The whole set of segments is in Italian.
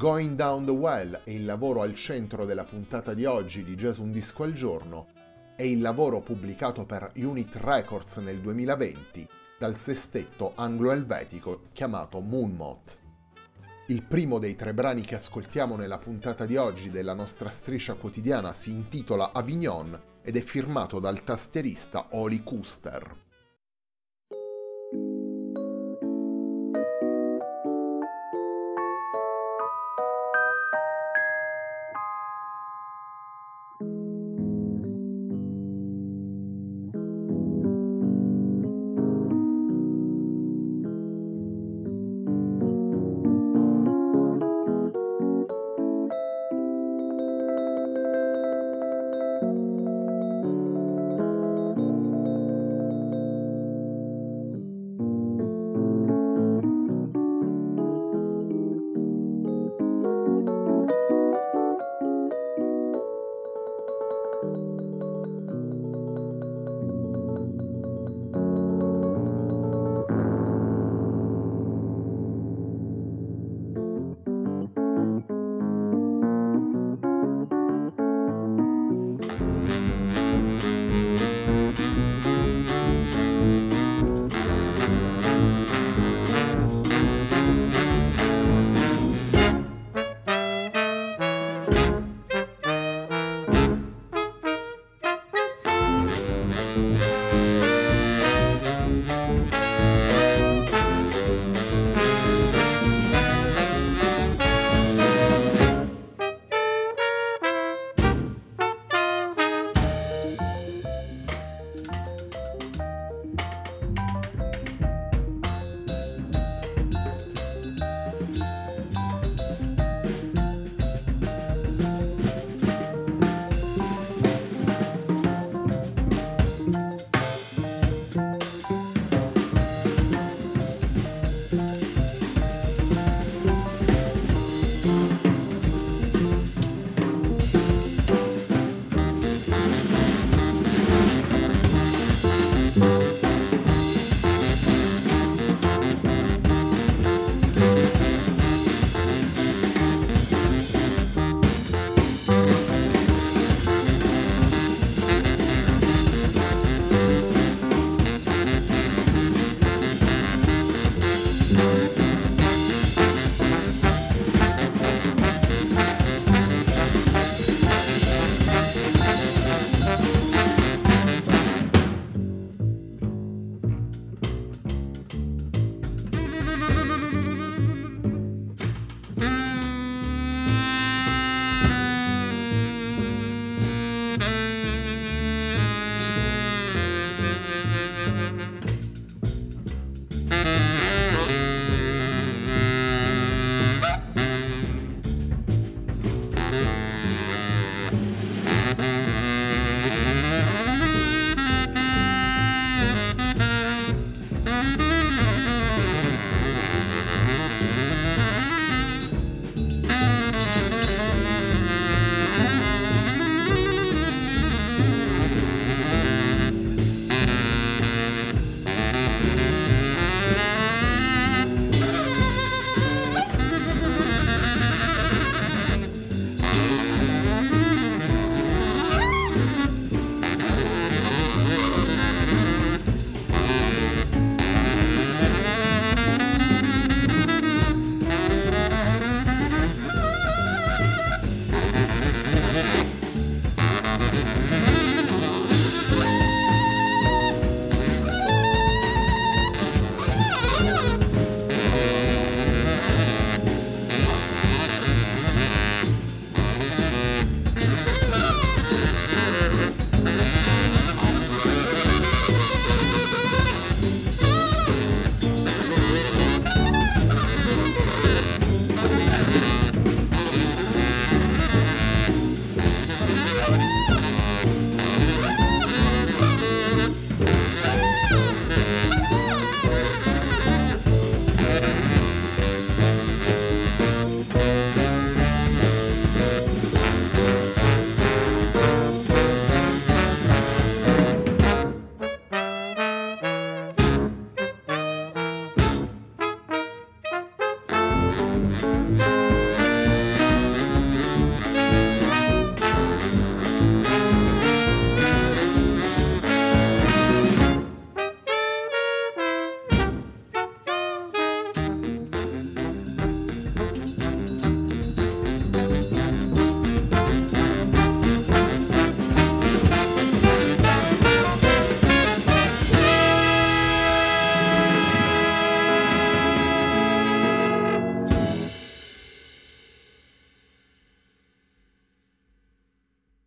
Going Down the Well è il lavoro al centro della puntata di oggi di Jazz Un Disco al Giorno. È il lavoro pubblicato per Unit Records nel 2020 dal sestetto anglo-elvetico chiamato Moonmoth. Il primo dei tre brani che ascoltiamo nella puntata di oggi della nostra striscia quotidiana si intitola Avignon ed è firmato dal tastierista Oli Kuster.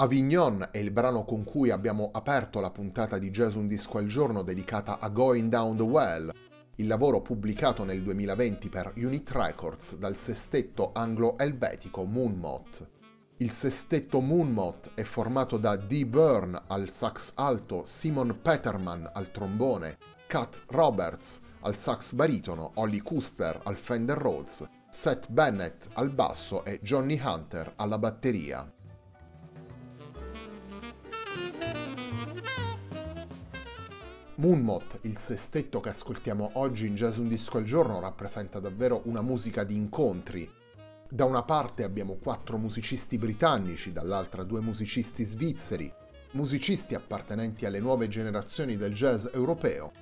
Avignon è il brano con cui abbiamo aperto la puntata di Jazz Un Disco al Giorno dedicata a Going Down the Well, il lavoro pubblicato nel 2020 per Unit Records dal sestetto anglo-elvetico Moonmouth. Il sestetto Moonmouth è formato da Dee Byrne al sax alto, Simon Peterman al trombone, Kat Roberts al sax baritono, Ollie Custer al Fender Rhodes, Seth Bennett al basso e Johnny Hunter alla batteria. Moonmouth, il sestetto che ascoltiamo oggi in Jazz Un Disco al Giorno, rappresenta davvero una musica di incontri, da una parte abbiamo quattro musicisti britannici, dall'altra due musicisti svizzeri, musicisti appartenenti alle nuove generazioni del jazz europeo,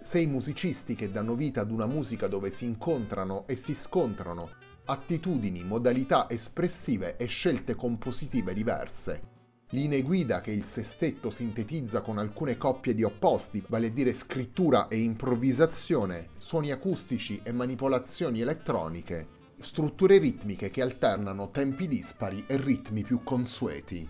sei musicisti che danno vita ad una musica dove si incontrano e si scontrano attitudini, modalità espressive e scelte compositive diverse. Linee guida che il sestetto sintetizza con alcune coppie di opposti, vale a dire scrittura e improvvisazione, suoni acustici e manipolazioni elettroniche, strutture ritmiche che alternano tempi dispari e ritmi più consueti.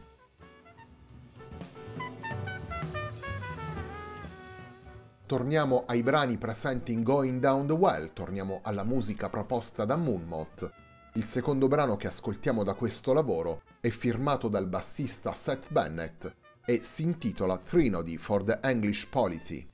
Torniamo ai brani presenti in Going Down the Well, torniamo alla musica proposta da Moonmouth. Il secondo brano che ascoltiamo da questo lavoro è firmato dal bassista Seth Bennett e si intitola Trinody for the English Polity.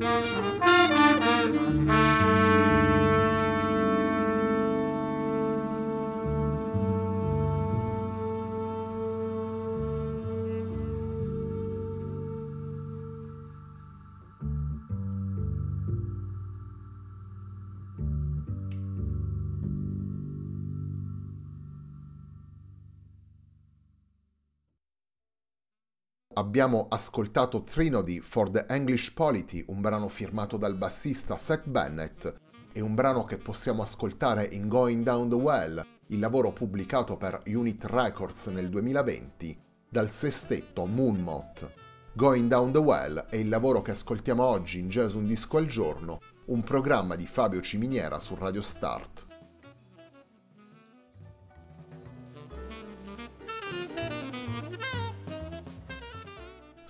Thank you. Abbiamo ascoltato Trinody for the English Polity, un brano firmato dal bassista Seth Bennett, e un brano che possiamo ascoltare in Going Down the Well, il lavoro pubblicato per Unit Records nel 2020, dal sestetto Moonmoth. Going Down the Well è il lavoro che ascoltiamo oggi in Jazz Un Disco al Giorno, un programma di Fabio Ciminiera su Radio Start.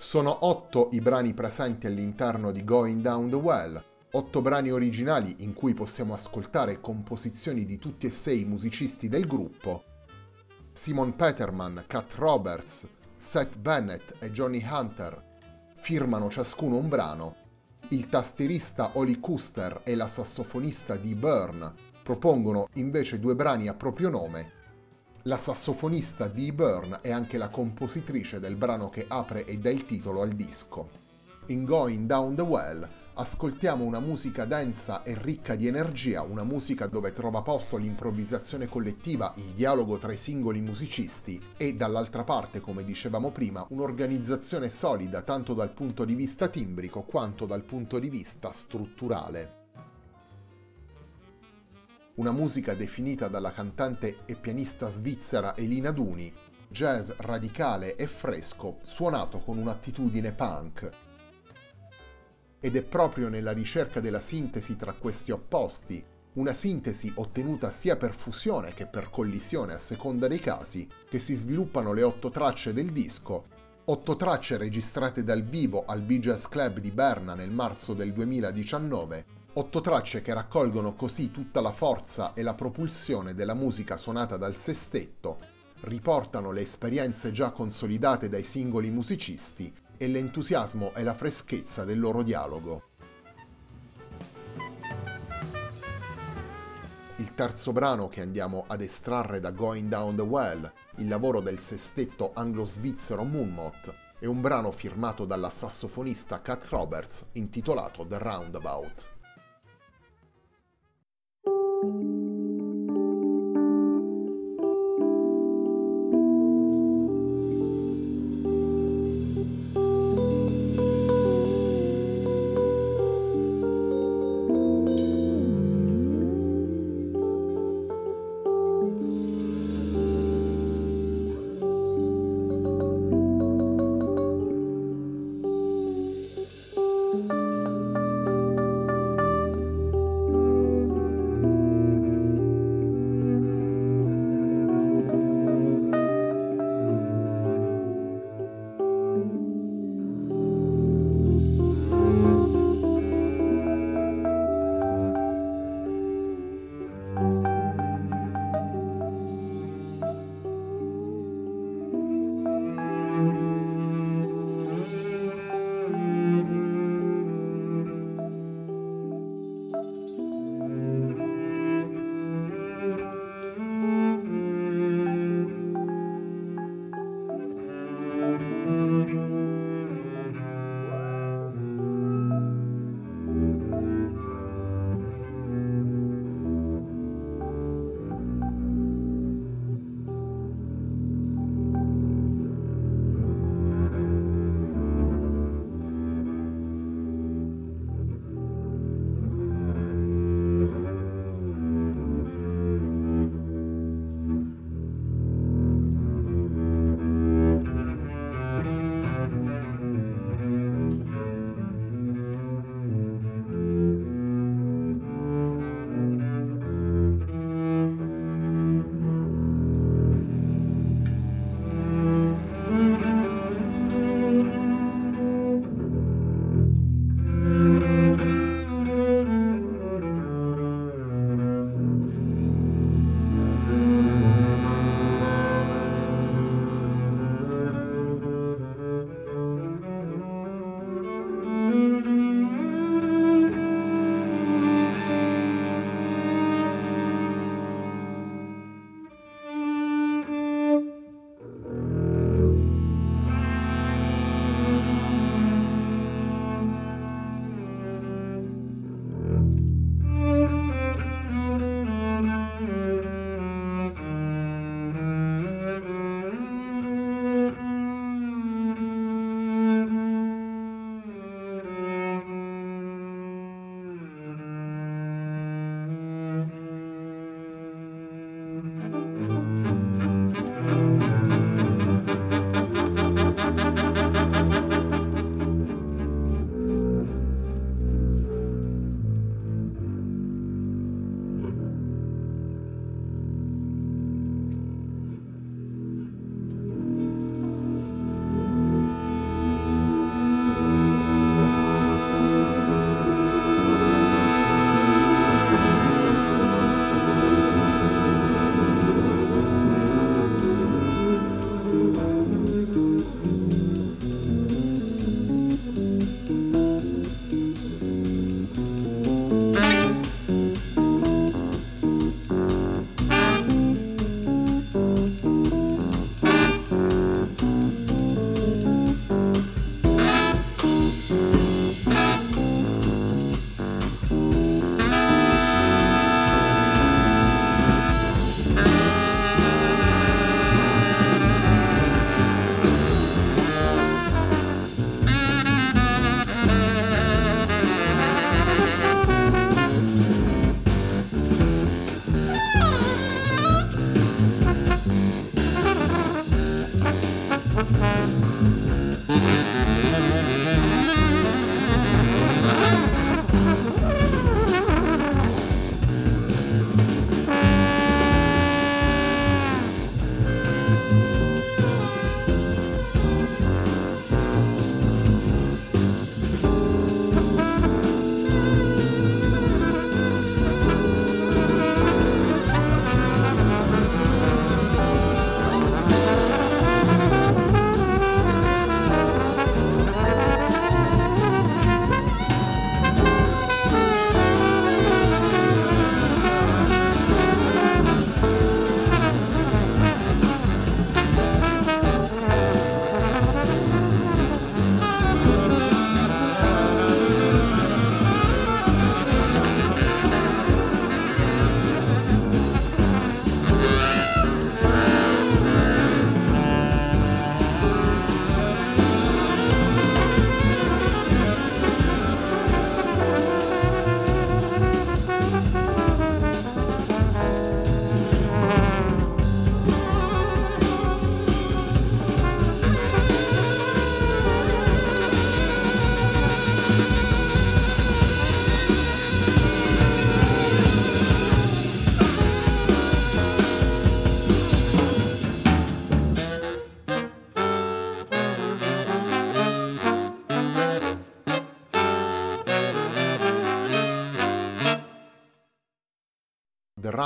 Sono otto i brani presenti all'interno di Going Down the Well, otto brani originali in cui possiamo ascoltare composizioni di tutti e sei i musicisti del gruppo. Simon Peterman, Cat Roberts, Seth Bennett e Johnny Hunter firmano ciascuno un brano. Il tastierista Oli Kuster e la sassofonista Dee Byrne propongono invece due brani a proprio nome la sassofonista Dee Byrne è anche la compositrice del brano che apre e dà il titolo al disco. In Going Down the Well ascoltiamo una musica densa e ricca di energia, una musica dove trova posto l'improvvisazione collettiva, il dialogo tra i singoli musicisti e dall'altra parte, come dicevamo prima, un'organizzazione solida tanto dal punto di vista timbrico quanto dal punto di vista strutturale una musica definita dalla cantante e pianista svizzera Elina Duni, jazz radicale e fresco, suonato con un'attitudine punk. Ed è proprio nella ricerca della sintesi tra questi opposti, una sintesi ottenuta sia per fusione che per collisione a seconda dei casi, che si sviluppano le otto tracce del disco, otto tracce registrate dal vivo al Bee Jazz Club di Berna nel marzo del 2019 Otto tracce che raccolgono così tutta la forza e la propulsione della musica suonata dal sestetto, riportano le esperienze già consolidate dai singoli musicisti e l'entusiasmo e la freschezza del loro dialogo. Il terzo brano che andiamo ad estrarre da Going Down the Well, il lavoro del sestetto anglo-svizzero Moonmoth, è un brano firmato dalla sassofonista Cat Roberts intitolato The Roundabout. thank you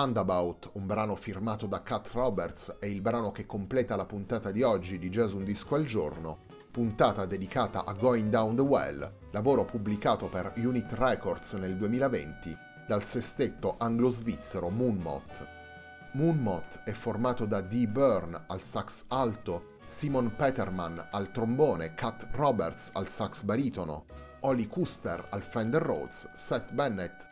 Roundabout, un brano firmato da Cat Roberts, è il brano che completa la puntata di oggi di Jazz Un Disco al Giorno, puntata dedicata a Going Down the Well, lavoro pubblicato per Unit Records nel 2020 dal sestetto anglo-svizzero Moonmot. Moonmot è formato da Dee Byrne al sax alto, Simon Peterman al trombone, Cat Roberts al sax baritono, Oli Custer al Fender Rhodes, Seth Bennett